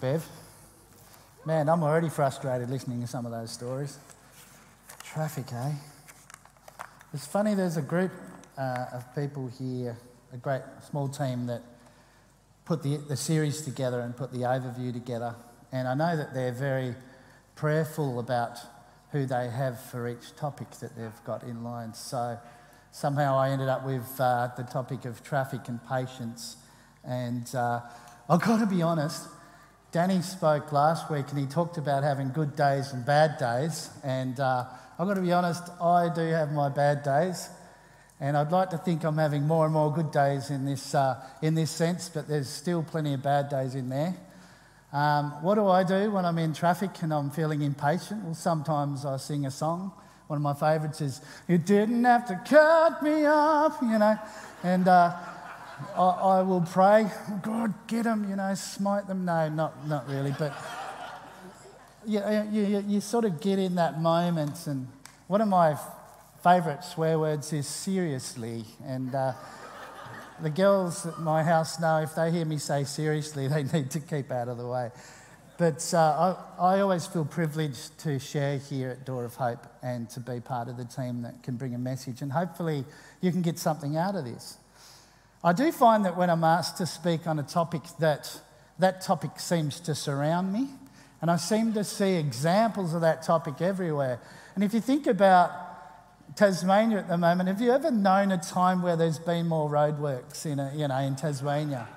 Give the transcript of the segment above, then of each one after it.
Bev. Man, I'm already frustrated listening to some of those stories. Traffic, eh? It's funny, there's a group uh, of people here, a great small team that put the, the series together and put the overview together. And I know that they're very prayerful about who they have for each topic that they've got in line. So somehow I ended up with uh, the topic of traffic and patience. And uh, I've got to be honest, Danny spoke last week and he talked about having good days and bad days. And uh, I've got to be honest, I do have my bad days. And I'd like to think I'm having more and more good days in this, uh, in this sense, but there's still plenty of bad days in there. Um, what do I do when I'm in traffic and I'm feeling impatient? Well, sometimes I sing a song. One of my favourites is, You didn't have to cut me off, you know. And uh, I, I, will pray, God, get them, you know, smite them. No, not, not really, but you, you, you sort of get in that moment. And one of my favourite swear words is seriously. And uh, the girls at my house know if they hear me say seriously, they need to keep out of the way. But uh, I, I, always feel privileged to share here at Door of Hope and to be part of the team that can bring a message. And hopefully, you can get something out of this. I do find that when I'm asked to speak on a topic, that that topic seems to surround me. And I seem to see examples of that topic everywhere. And if you think about Tasmania at the moment, have you ever known a time where there's been more roadworks in, a, you know, in Tasmania?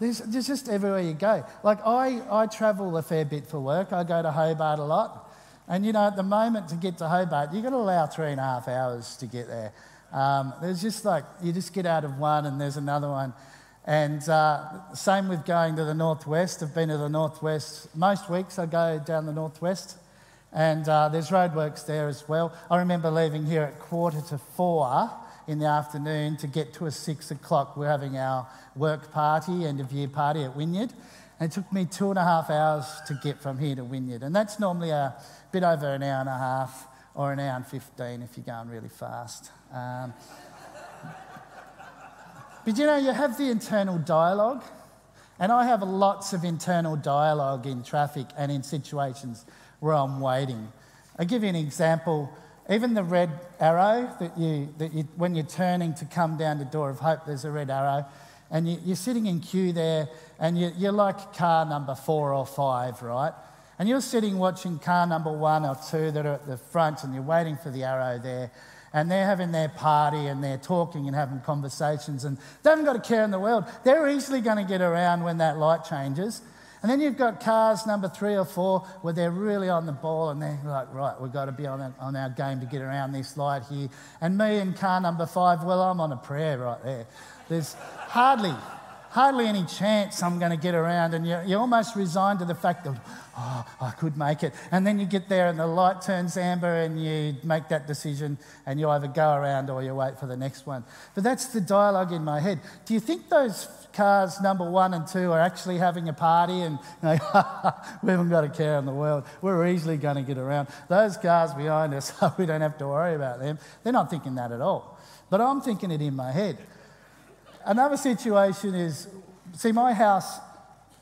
There's, there's just everywhere you go. Like, I, I travel a fair bit for work. I go to Hobart a lot. And, you know, at the moment to get to Hobart, you've got to allow three and a half hours to get there. Um, there's just like, you just get out of one and there's another one. And uh, same with going to the northwest. I've been to the northwest most weeks. I go down the northwest, and uh, there's roadworks there as well. I remember leaving here at quarter to four in the afternoon to get to a six o'clock. We're having our work party, end of year party at Wynyard. And it took me two and a half hours to get from here to Wynyard. And that's normally a bit over an hour and a half or an hour and 15 if you're going really fast. Um, but you know, you have the internal dialogue, and I have lots of internal dialogue in traffic and in situations where I'm waiting. I'll give you an example. Even the red arrow that you, that you, when you're turning to come down the door of hope, there's a red arrow, and you, are sitting in queue there, and you, you're like car number four or five, right? And you're sitting watching car number one or two that are at the front, and you're waiting for the arrow there and they're having their party and they're talking and having conversations and they haven't got a care in the world. They're easily going to get around when that light changes. And then you've got cars number three or four where they're really on the ball and they're like, right, we've got to be on, our, game to get around this light here. And me in car number five, well, I'm on a prayer right there. There's hardly, hardly any chance I'm going to get around. And you're, you're almost resigned to the fact that, oh, I could make it. And then you get there and the light turns amber and you make that decision and you either go around or you wait for the next one. But that's the dialogue in my head. Do you think those cars number one and two are actually having a party and you know, we haven't got a care in the world. We're easily going to get around. Those cars behind us, we don't have to worry about them. They're not thinking that at all. But I'm thinking it in my head. Another situation is see, my house,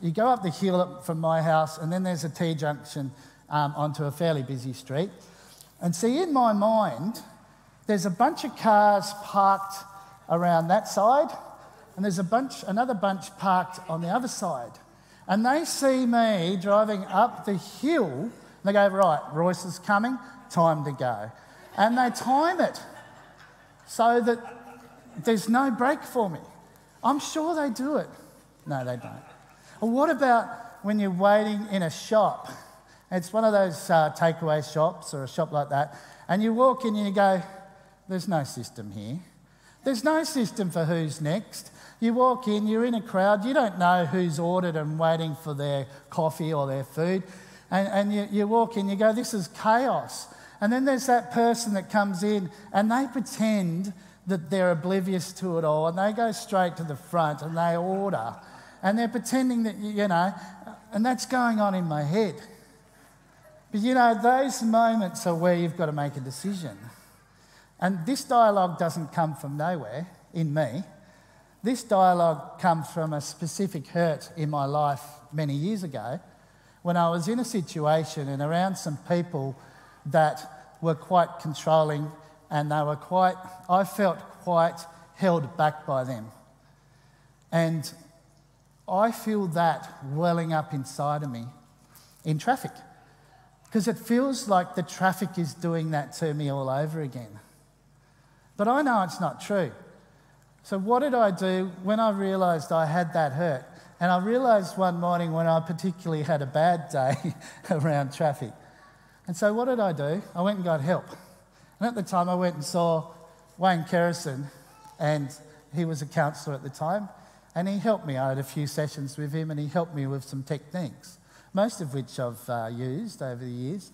you go up the hill from my house, and then there's a T junction um, onto a fairly busy street. And see, in my mind, there's a bunch of cars parked around that side, and there's a bunch, another bunch parked on the other side. And they see me driving up the hill, and they go, Right, Royce is coming, time to go. And they time it so that there's no break for me. I'm sure they do it. No, they don't. What about when you're waiting in a shop? It's one of those uh, takeaway shops or a shop like that, and you walk in and you go, There's no system here. There's no system for who's next. You walk in, you're in a crowd, you don't know who's ordered and waiting for their coffee or their food. And, and you, you walk in, you go, This is chaos. And then there's that person that comes in and they pretend that they're oblivious to it all and they go straight to the front and they order and they're pretending that, you know, and that's going on in my head. But you know, those moments are where you've got to make a decision. And this dialogue doesn't come from nowhere in me. This dialogue comes from a specific hurt in my life many years ago when I was in a situation and around some people that were quite controlling and they were quite, I felt quite held back by them. And I feel that welling up inside of me in traffic because it feels like the traffic is doing that to me all over again. But I know it's not true. So, what did I do when I realised I had that hurt? And I realised one morning when I particularly had a bad day around traffic. And so, what did I do? I went and got help. And at the time, I went and saw Wayne Kerrison, and he was a counsellor at the time. And he helped me. I had a few sessions with him, and he helped me with some techniques, most of which I've uh, used over the years.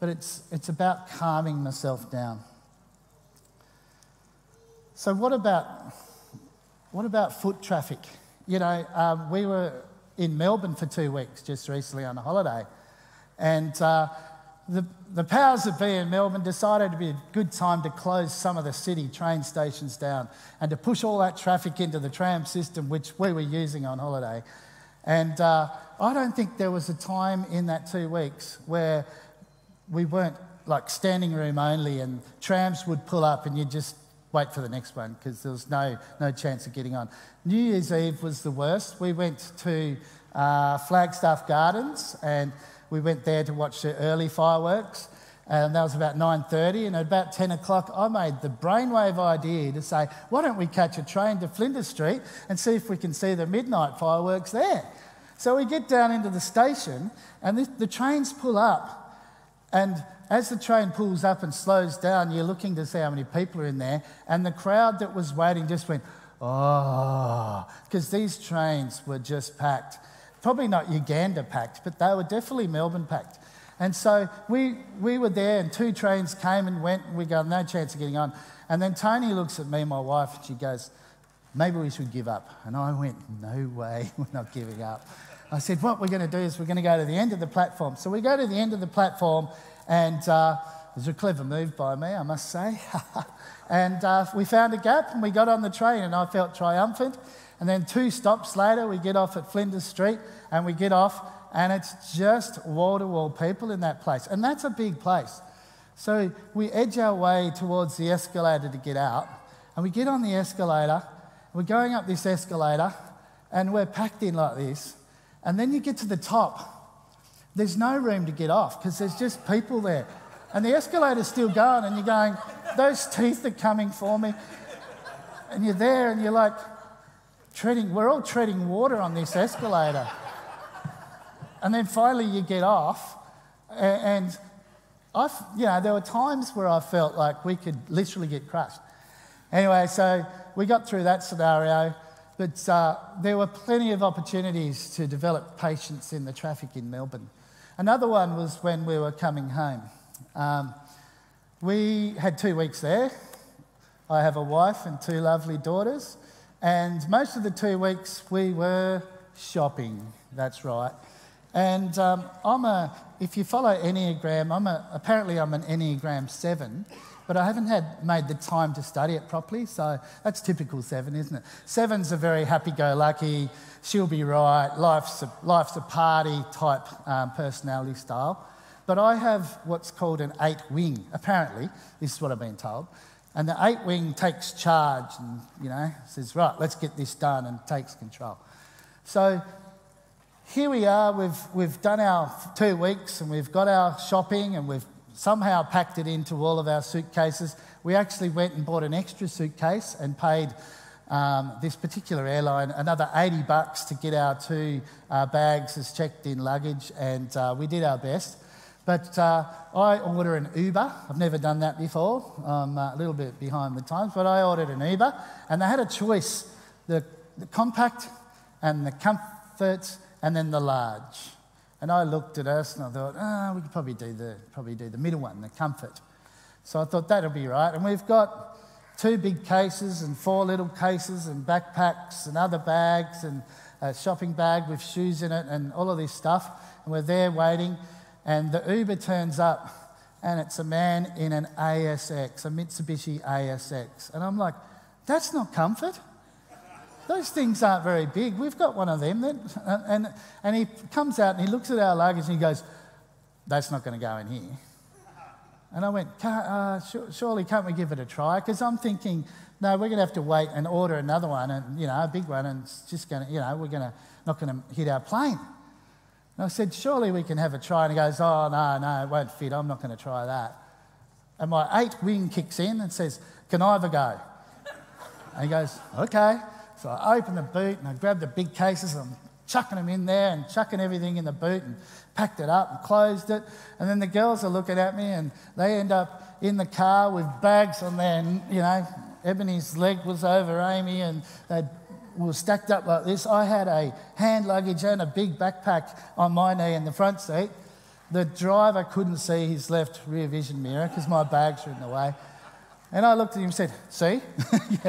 But it's, it's about calming myself down. So, what about, what about foot traffic? You know, um, we were in Melbourne for two weeks just recently on a holiday, and uh, the, the powers that be in Melbourne decided it'd be a good time to close some of the city train stations down and to push all that traffic into the tram system, which we were using on holiday. And uh, I don't think there was a time in that two weeks where we weren't like standing room only and trams would pull up and you'd just wait for the next one because there was no, no chance of getting on. New Year's Eve was the worst. We went to uh, Flagstaff Gardens and we went there to watch the early fireworks, and that was about 9.30, and at about 10 o'clock, I made the brainwave idea to say, why don't we catch a train to Flinders Street and see if we can see the midnight fireworks there? So we get down into the station, and the, the trains pull up, and as the train pulls up and slows down, you're looking to see how many people are in there, and the crowd that was waiting just went, ah, oh, because these trains were just packed. Probably not Uganda packed, but they were definitely Melbourne packed. And so we, we were there, and two trains came and went, and we got no chance of getting on. And then Tony looks at me, my wife, and she goes, Maybe we should give up. And I went, No way, we're not giving up. I said, What we're going to do is we're going to go to the end of the platform. So we go to the end of the platform, and uh, it was a clever move by me, I must say. and uh, we found a gap, and we got on the train, and I felt triumphant. And then two stops later, we get off at Flinders Street and we get off, and it's just wall to wall people in that place. And that's a big place. So we edge our way towards the escalator to get out, and we get on the escalator. We're going up this escalator, and we're packed in like this. And then you get to the top. There's no room to get off because there's just people there. And the escalator's still going, and you're going, those teeth are coming for me. And you're there, and you're like, treading, we're all treading water on this escalator. and then finally you get off, and I've, you know, there were times where I felt like we could literally get crushed. Anyway, so we got through that scenario, but uh, there were plenty of opportunities to develop patience in the traffic in Melbourne. Another one was when we were coming home. Um, we had two weeks there. I have a wife and two lovely daughters. And most of the two weeks we were shopping, that's right. And um, I'm a, if you follow Enneagram, I'm a, apparently I'm an Enneagram 7, but I haven't had made the time to study it properly, so that's typical 7, isn't it? 7's a very happy-go-lucky, she'll be right, life's a, life's a party type um, personality style. But I have what's called an eight wing, apparently, this is what I've been told. And the eight wing takes charge and, you know, says, right, let's get this done and takes control. So here we are, we've, we've done our two weeks and we've got our shopping and we've somehow packed it into all of our suitcases. We actually went and bought an extra suitcase and paid um, this particular airline another 80 bucks to get our two uh, bags as checked in luggage, and uh, we did our best. But uh, I order an Uber. I've never done that before. I'm a little bit behind the times, but I ordered an Uber, and they had a choice the, the compact and the comfort, and then the large. And I looked at us and I thought, oh, we could probably do the, probably do the middle one, the comfort. So I thought that'll be right. And we've got two big cases and four little cases and backpacks and other bags and a shopping bag with shoes in it and all of this stuff. And we're there waiting. And the Uber turns up, and it's a man in an ASX, a Mitsubishi ASX. And I'm like, that's not comfort. those things aren't very big. We've got one of them. That, and, and he comes out and he looks at our luggage and he goes, That's not going to go in here. And I went, uh, Surely can't we give it a try? Because I'm thinking, no, we're going to have to wait and order another one, and you know, a big one, and it's just going to, you know, we're going to not going to hit our plane. And I said, surely we can have a try. And he goes, oh no, no, it won't fit. I'm not going to try that. And my eight wing kicks in and says, can I have a go? And he goes, okay. So I open the boot and I grab the big cases and I'm chucking them in there and chucking everything in the boot and packed it up and closed it. And then the girls are looking at me and they end up in the car with bags on and, you know, Ebony's leg was over Amy and they were stacked up like this. I had a hand luggage and a big backpack on my knee in the front seat. The driver couldn't see his left rear vision mirror because my bags were in the way. And I looked at him and said, See?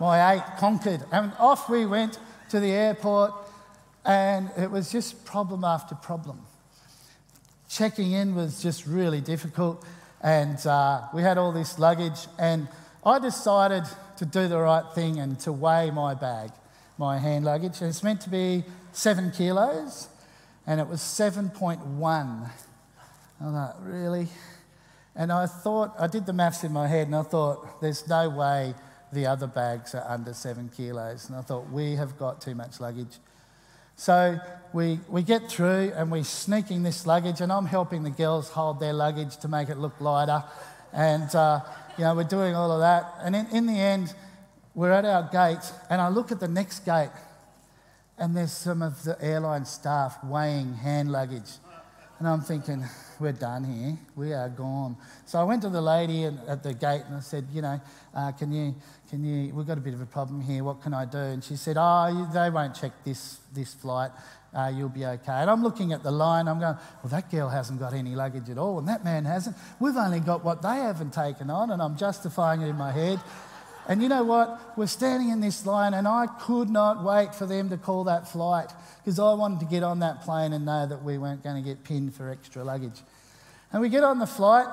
my eight conquered. And off we went to the airport, and it was just problem after problem. Checking in was just really difficult and uh, we had all this luggage, and I decided to do the right thing and to weigh my bag, my hand luggage. It's meant to be seven kilos, and it was 7.1. I thought, really? And I thought, I did the maths in my head, and I thought, there's no way the other bags are under seven kilos. And I thought, we have got too much luggage. So we, we get through and we're sneaking this luggage, and I'm helping the girls hold their luggage to make it look lighter. And, uh, you know, we're doing all of that. And in, in the end, we're at our gate, and I look at the next gate, and there's some of the airline staff weighing hand luggage. And I'm thinking, we're done here. We are gone. So I went to the lady at the gate and I said, you know, uh, can you, can you, we've got a bit of a problem here. What can I do? And she said, oh, they won't check this, this flight. Uh, you'll be okay. And I'm looking at the line. I'm going, well, that girl hasn't got any luggage at all, and that man hasn't. We've only got what they haven't taken on, and I'm justifying it in my head. And you know what? We're standing in this line, and I could not wait for them to call that flight because I wanted to get on that plane and know that we weren't going to get pinned for extra luggage. And we get on the flight.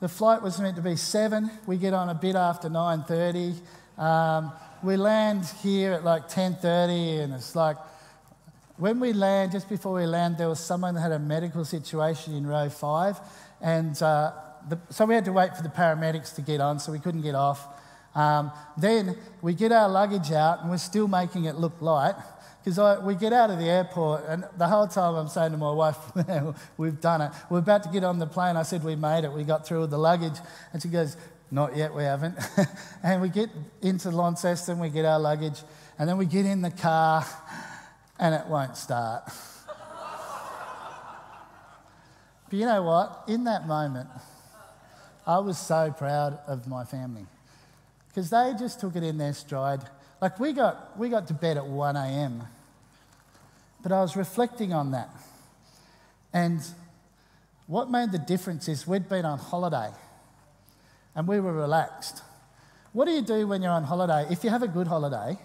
The flight was meant to be seven. We get on a bit after 9:30. Um, we land here at like 10:30, and it's like when we land, just before we land, there was someone that had a medical situation in row five, and uh, the, so we had to wait for the paramedics to get on, so we couldn't get off. Um, then we get our luggage out, and we're still making it look light because we get out of the airport, and the whole time I'm saying to my wife, We've done it. We're about to get on the plane. I said, We made it. We got through with the luggage. And she goes, Not yet, we haven't. and we get into Launceston, we get our luggage, and then we get in the car, and it won't start. but you know what? In that moment, I was so proud of my family because they just took it in their stride. Like we got, we got to bed at 1 a.m. But I was reflecting on that. And what made the difference is we'd been on holiday and we were relaxed. What do you do when you're on holiday? If you have a good holiday,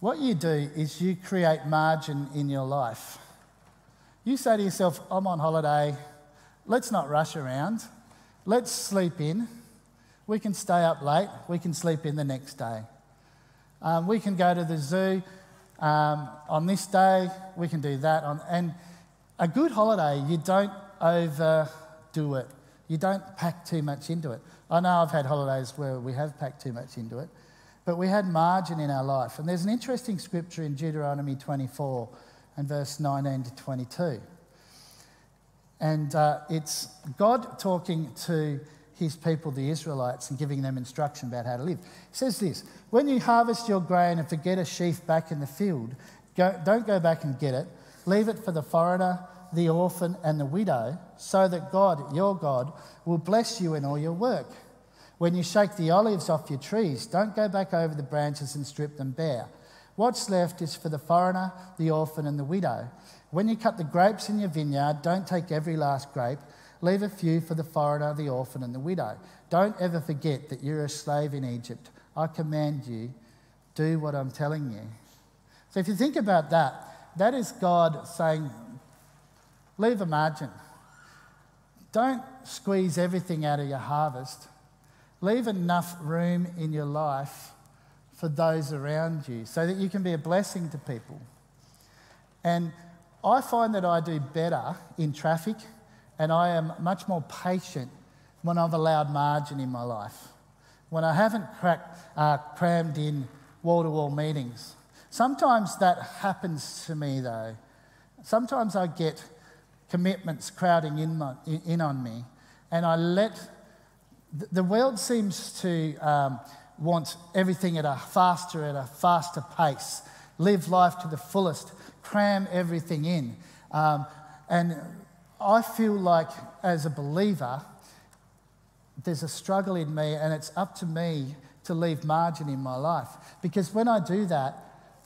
what you do is you create margin in your life. You say to yourself, I'm on holiday, let's not rush around, let's sleep in. We can stay up late, we can sleep in the next day. Um, we can go to the zoo um, on this day, we can do that. On, and a good holiday, you don't overdo it, you don't pack too much into it. I know I've had holidays where we have packed too much into it, but we had margin in our life. And there's an interesting scripture in Deuteronomy 24 and verse 19 to 22. And uh, it's God talking to his people, the Israelites, and giving them instruction about how to live. He says this When you harvest your grain and forget a sheaf back in the field, go, don't go back and get it. Leave it for the foreigner, the orphan, and the widow, so that God, your God, will bless you in all your work. When you shake the olives off your trees, don't go back over the branches and strip them bare. What's left is for the foreigner, the orphan, and the widow. When you cut the grapes in your vineyard, don't take every last grape Leave a few for the foreigner, the orphan, and the widow. Don't ever forget that you're a slave in Egypt. I command you, do what I'm telling you. So if you think about that, that is God saying, leave a margin. Don't squeeze everything out of your harvest. leave enough room in your life for those around you so that you can be a blessing to people. And I find that I do better in traffic and I am much more patient when I've allowed margin in my life, when I haven't cracked, uh, crammed in wall to wall meetings. Sometimes that happens to me though. Sometimes I get commitments crowding in, my, in on me, and I let the world seems to um, want everything at a faster, at a faster pace, live life to the fullest, cram everything in. Um, and I feel like, as a believer, there's a struggle in me, and it's up to me to leave margin in my life. Because when I do that,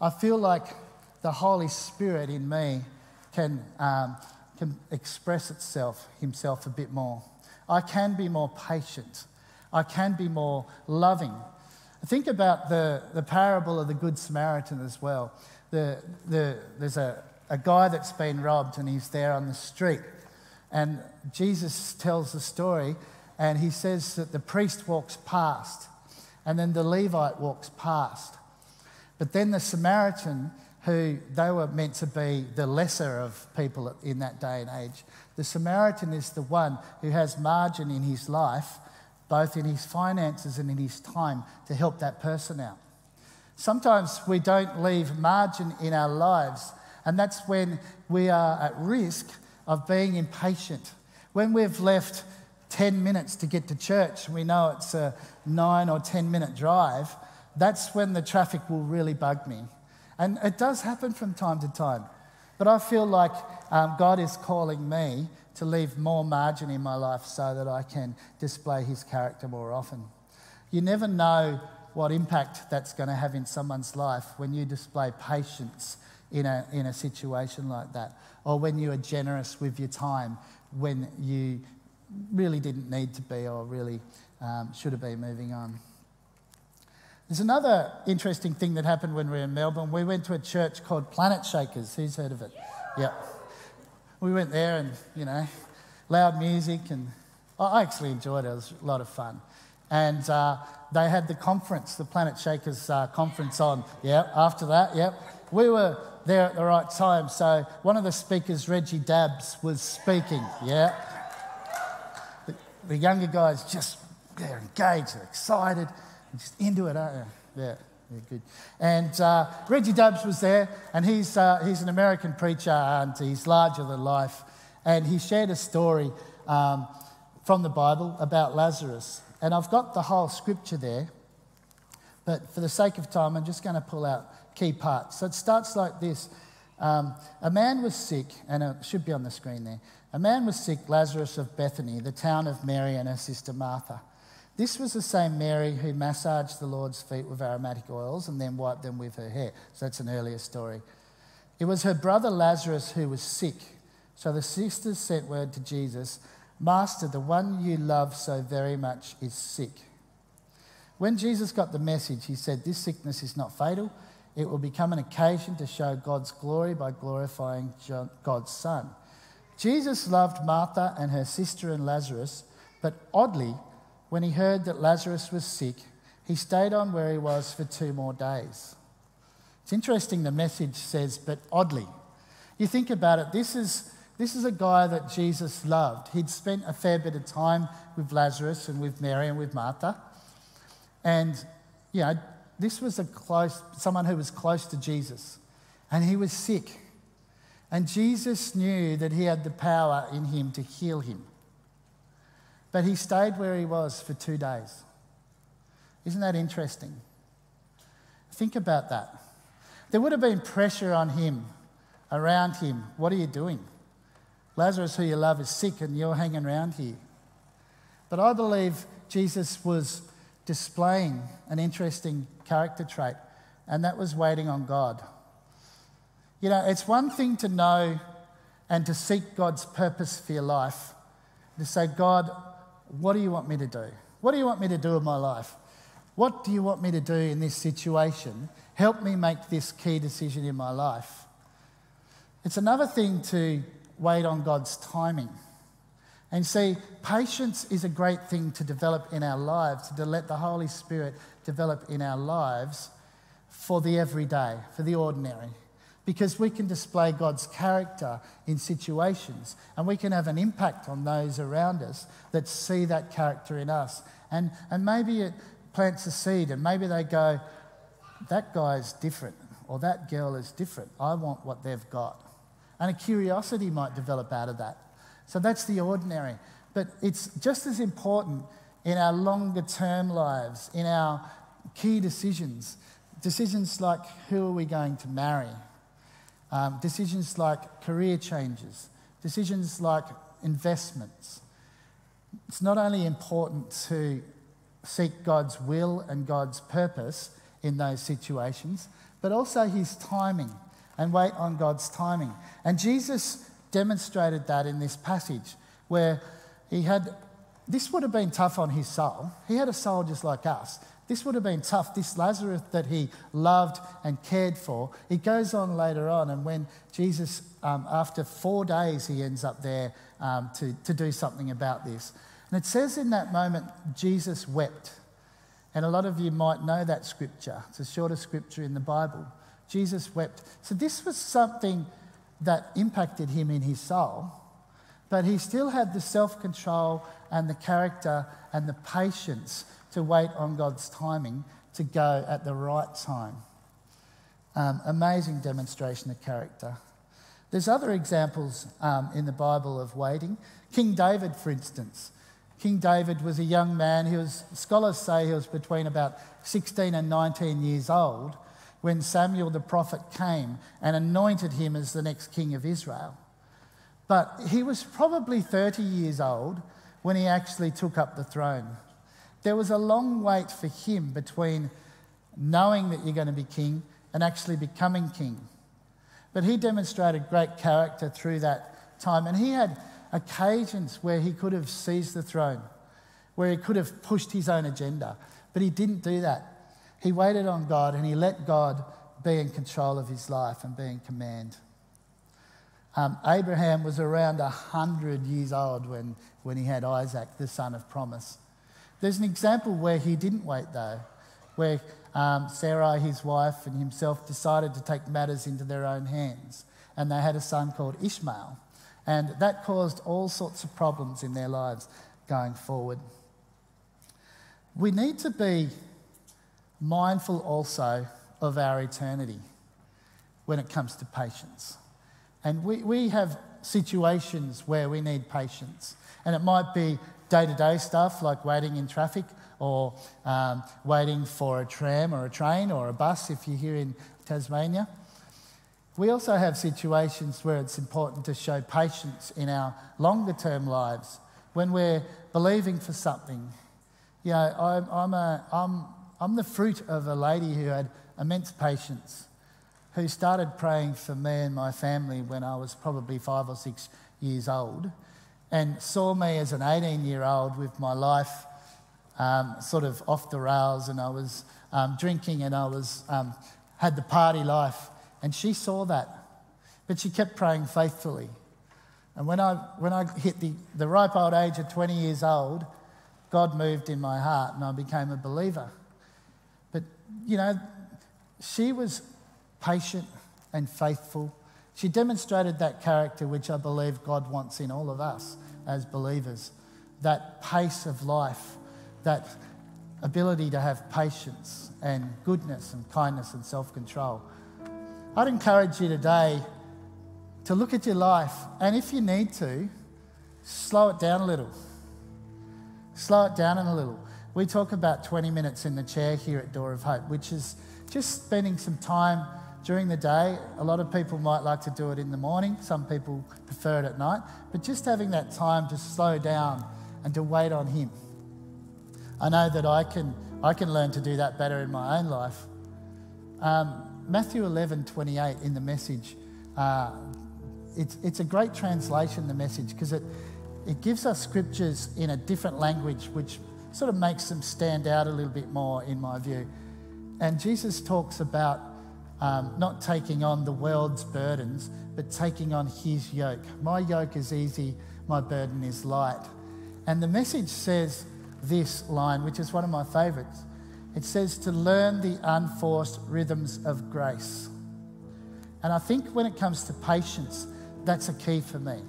I feel like the Holy Spirit in me can, um, can express itself, himself a bit more. I can be more patient. I can be more loving. Think about the, the parable of the Good Samaritan as well. The, the, there's a, a guy that's been robbed and he's there on the street. And Jesus tells the story and he says that the priest walks past and then the Levite walks past. But then the Samaritan, who they were meant to be the lesser of people in that day and age, the Samaritan is the one who has margin in his life, both in his finances and in his time, to help that person out. Sometimes we don't leave margin in our lives, and that's when we are at risk of being impatient. When we've left 10 minutes to get to church we know it's a nine or 10 minute drive, that's when the traffic will really bug me. And it does happen from time to time. But I feel like um, God is calling me to leave more margin in my life so that I can display His character more often. You never know what impact that's going to have in someone's life when you display patience in a, in a situation like that, or when you are generous with your time when you really didn't need to be or really um, should have been moving on. There's another interesting thing that happened when we were in Melbourne. We went to a church called Planetshakers. Who's heard of it? Yeah. We went there and, you know, loud music, and I actually enjoyed it. It was a lot of fun. And uh, they had the conference, the Planetshakers uh, conference on. Yeah, after that, yep. We were there at the right time. So one of the speakers, Reggie Dabbs, was speaking. Yeah. The, the younger guys just, they're engaged, they're excited just into it, aren't you? Yeah. Yeah, good. And uh, Reggie Dabbs was there, and he's, uh, he's an American preacher, and he's larger than life. And he shared a story um, from the Bible about Lazarus. And I've got the whole scripture there, but for the sake of time, I'm just going to pull out key parts. So it starts like this um, A man was sick, and it should be on the screen there. A man was sick, Lazarus of Bethany, the town of Mary and her sister Martha. This was the same Mary who massaged the Lord's feet with aromatic oils and then wiped them with her hair. So that's an earlier story. It was her brother Lazarus who was sick. So the sisters sent word to Jesus Master, the one you love so very much is sick. When Jesus got the message, he said, This sickness is not fatal. It will become an occasion to show God's glory by glorifying God's Son. Jesus loved Martha and her sister and Lazarus, but oddly, when he heard that Lazarus was sick, he stayed on where he was for two more days. It's interesting the message says, but oddly. You think about it, this is, this is a guy that Jesus loved. He'd spent a fair bit of time with Lazarus and with Mary and with Martha. And, you know, this was a close, someone who was close to Jesus. And he was sick. And Jesus knew that he had the power in him to heal him. But he stayed where he was for two days. Isn't that interesting? Think about that. There would have been pressure on him, around him. What are you doing? Lazarus, who you love, is sick and you're hanging around here. But I believe Jesus was displaying an interesting character trait, and that was waiting on God. You know, it's one thing to know and to seek God's purpose for your life, to say, God, what do you want me to do? What do you want me to do in my life? What do you want me to do in this situation? Help me make this key decision in my life. It's another thing to wait on God's timing. And see, patience is a great thing to develop in our lives, to let the Holy Spirit develop in our lives for the everyday, for the ordinary. Because we can display God's character in situations and we can have an impact on those around us that see that character in us. And, and maybe it plants a seed and maybe they go, that guy's different or that girl is different. I want what they've got. And a curiosity might develop out of that. So that's the ordinary. But it's just as important in our longer term lives, in our key decisions. Decisions like who are we going to marry? Um, decisions like career changes, decisions like investments. It's not only important to seek God's will and God's purpose in those situations, but also His timing and wait on God's timing. And Jesus demonstrated that in this passage where he had, this would have been tough on his soul. He had a soul just like us. This would have been tough. This Lazarus that he loved and cared for. It goes on later on, and when Jesus, um, after four days, he ends up there um, to, to do something about this. And it says in that moment, Jesus wept. And a lot of you might know that scripture. It's a shorter scripture in the Bible. Jesus wept. So this was something that impacted him in his soul, but he still had the self control and the character and the patience to wait on God's timing to go at the right time. Um, amazing demonstration of character. There's other examples um, in the Bible of waiting. King David, for instance. King David was a young man. He was, scholars say he was between about 16 and 19 years old when Samuel the prophet came and anointed him as the next king of Israel. But he was probably 30 years old when he actually took up the throne. There was a long wait for him between knowing that you're going to be king and actually becoming king. But he demonstrated great character through that time, and he had occasions where he could have seized the throne, where he could have pushed his own agenda, but he didn't do that. He waited on God and he let God be in control of his life and be in command. Um, Abraham was around 100 years old when, when he had Isaac, the son of promise. There's an example where he didn't wait, though, where um, Sarai, his wife, and himself decided to take matters into their own hands. And they had a son called Ishmael. And that caused all sorts of problems in their lives going forward. We need to be mindful also of our eternity when it comes to patience. And we, we have situations where we need patience. And it might be day to day stuff like waiting in traffic or um, waiting for a tram or a train or a bus if you're here in Tasmania. We also have situations where it's important to show patience in our longer term lives when we're believing for something. You know, I'm, I'm, a, I'm I'm the fruit of a lady who had immense patience, who started praying for me and my family when I was probably five or six years old, and saw me as an 18 year old with my life um, sort of off the rails, and I was um, drinking and I was um, had the party life, and she saw that, but she kept praying faithfully. And when I, when I hit the, the ripe old age of 20 years old, God moved in my heart and I became a believer you know, she was patient and faithful. She demonstrated that character which I believe God wants in all of us as believers that pace of life, that ability to have patience and goodness and kindness and self control. I'd encourage you today to look at your life and if you need to, slow it down a little. Slow it down a little. We talk about 20 minutes in the chair here at Door of Hope, which is just spending some time during the day. A lot of people might like to do it in the morning, some people prefer it at night, but just having that time to slow down and to wait on Him. I know that I can, I can learn to do that better in my own life. Um, Matthew 11 28 in the message, uh, it's, it's a great translation, the message, because it, it gives us scriptures in a different language, which sort of makes them stand out a little bit more, in my view. And Jesus talks about um, not taking on the world's burdens, but taking on his yoke. My yoke is easy, my burden is light. And the message says this line, which is one of my favourites. It says to learn the unforced rhythms of grace. And I think when it comes to patience, that's a key for me.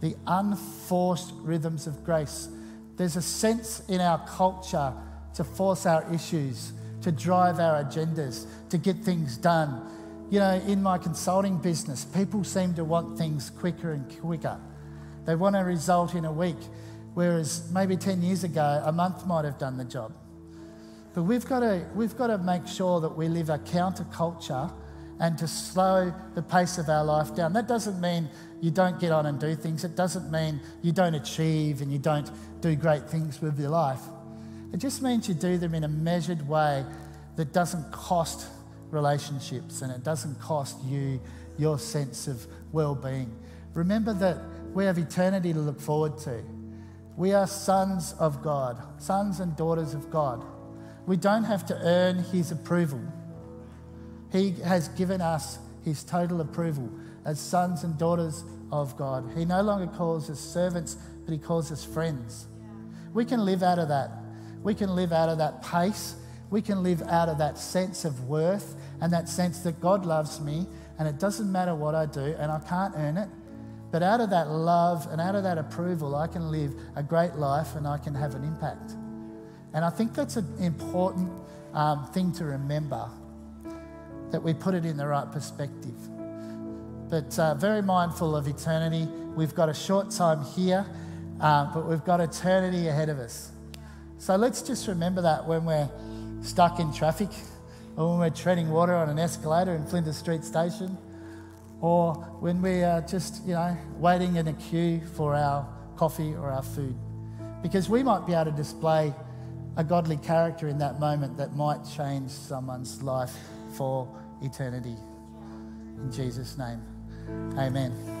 The unforced rhythms of grace. There's a sense in our culture to force our issues, to drive our agendas, to get things done. You know, in my consulting business, people seem to want things quicker and quicker. They want a result in a week, whereas maybe 10 years ago, a month might have done the job. But we've got to, we've got to make sure that we live a counterculture and to slow the pace of our life down. That doesn't mean you don't get on and do things, it doesn't mean you don't achieve and you don't do great things with your life. It just means you do them in a measured way that doesn't cost relationships and it doesn't cost you your sense of well being. Remember that we have eternity to look forward to. We are sons of God, sons and daughters of God. We don't have to earn His approval. He has given us His total approval as sons and daughters of God. He no longer calls us servants, but He calls us friends. We can live out of that. We can live out of that pace. We can live out of that sense of worth and that sense that God loves me and it doesn't matter what I do and I can't earn it. But out of that love and out of that approval, I can live a great life and I can have an impact. And I think that's an important um, thing to remember that we put it in the right perspective. But uh, very mindful of eternity. We've got a short time here, uh, but we've got eternity ahead of us. So let's just remember that when we're stuck in traffic, or when we're treading water on an escalator in Flinders Street Station, or when we are just, you know, waiting in a queue for our coffee or our food. Because we might be able to display a godly character in that moment that might change someone's life for eternity. In Jesus' name, amen.